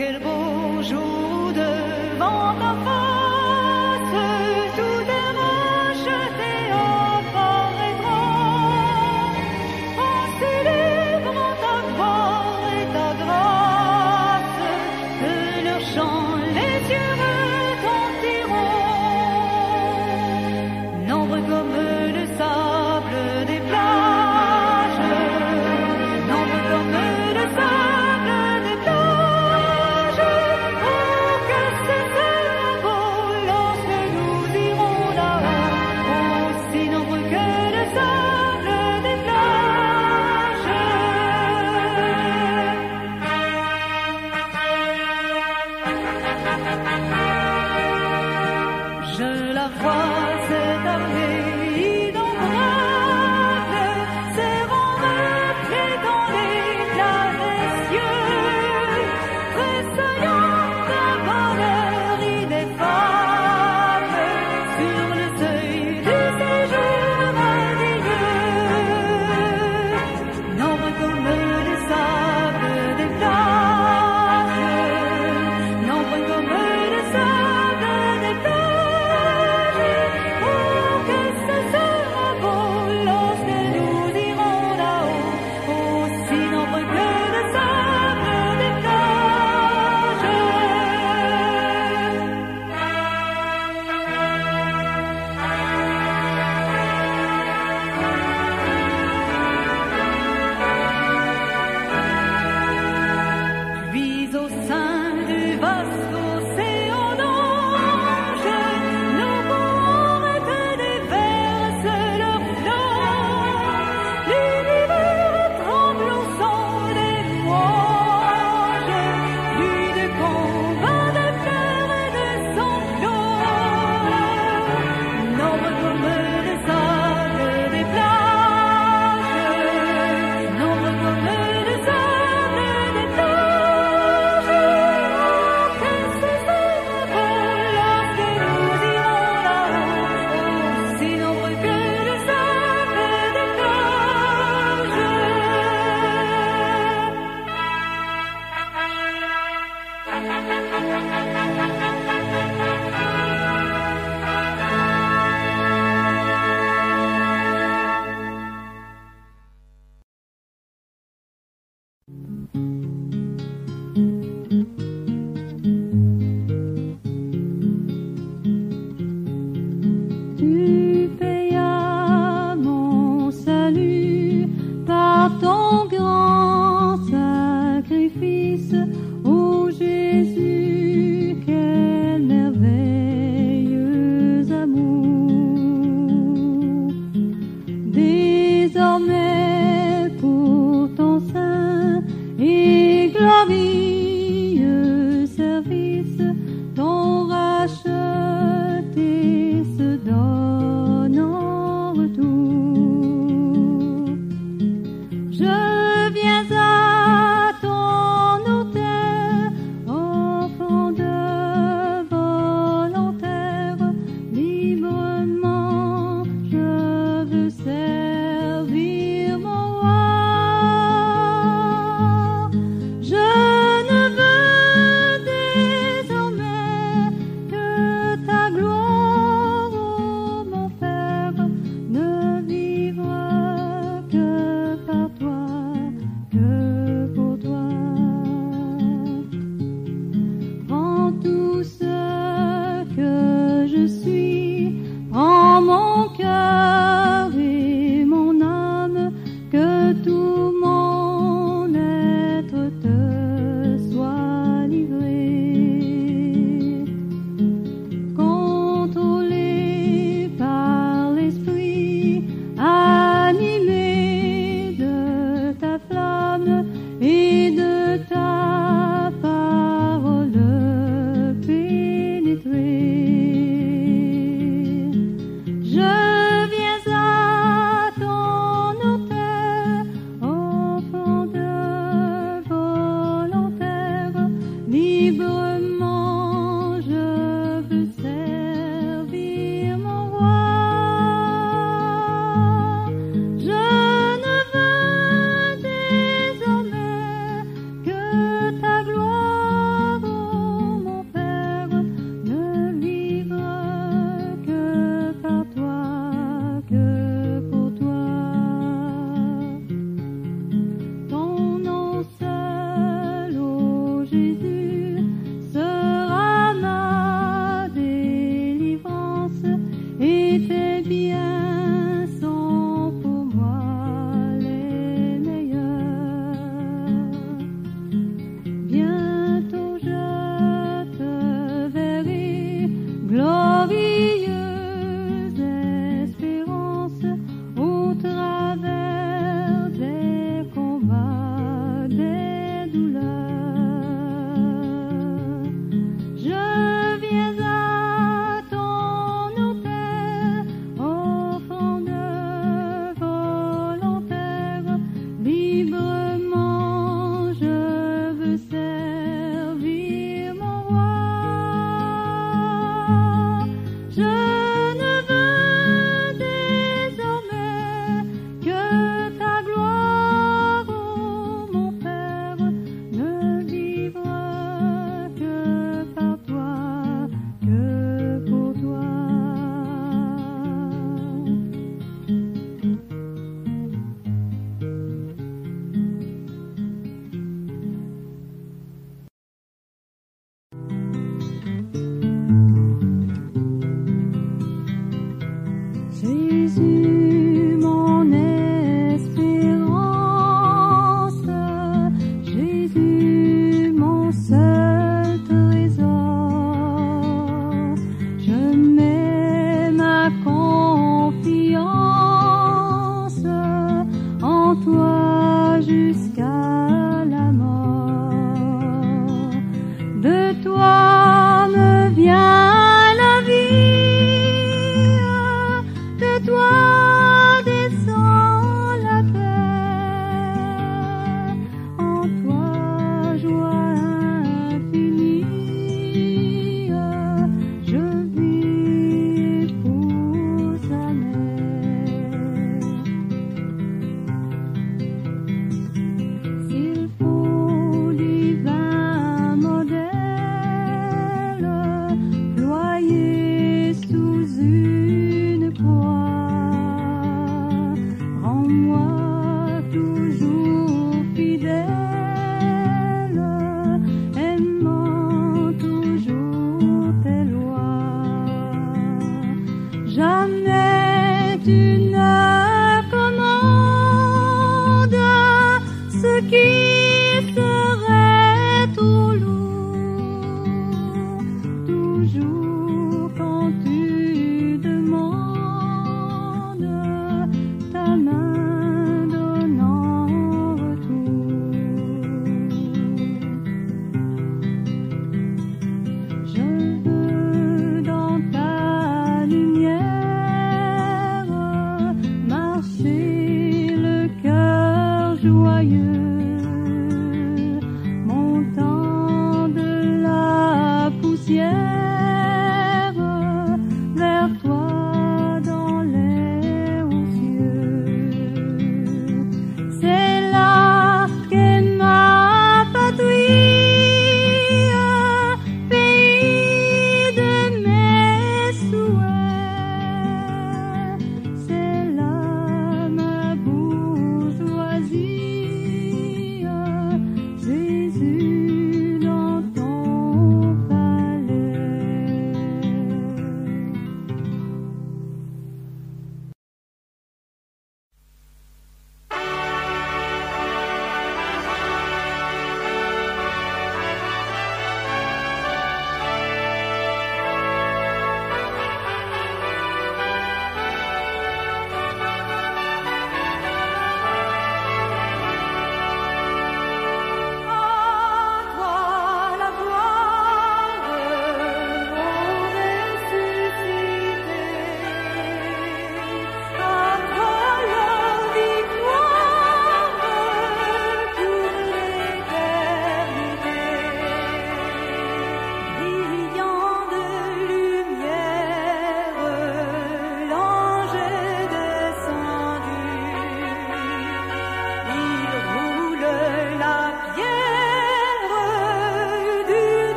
unbreakable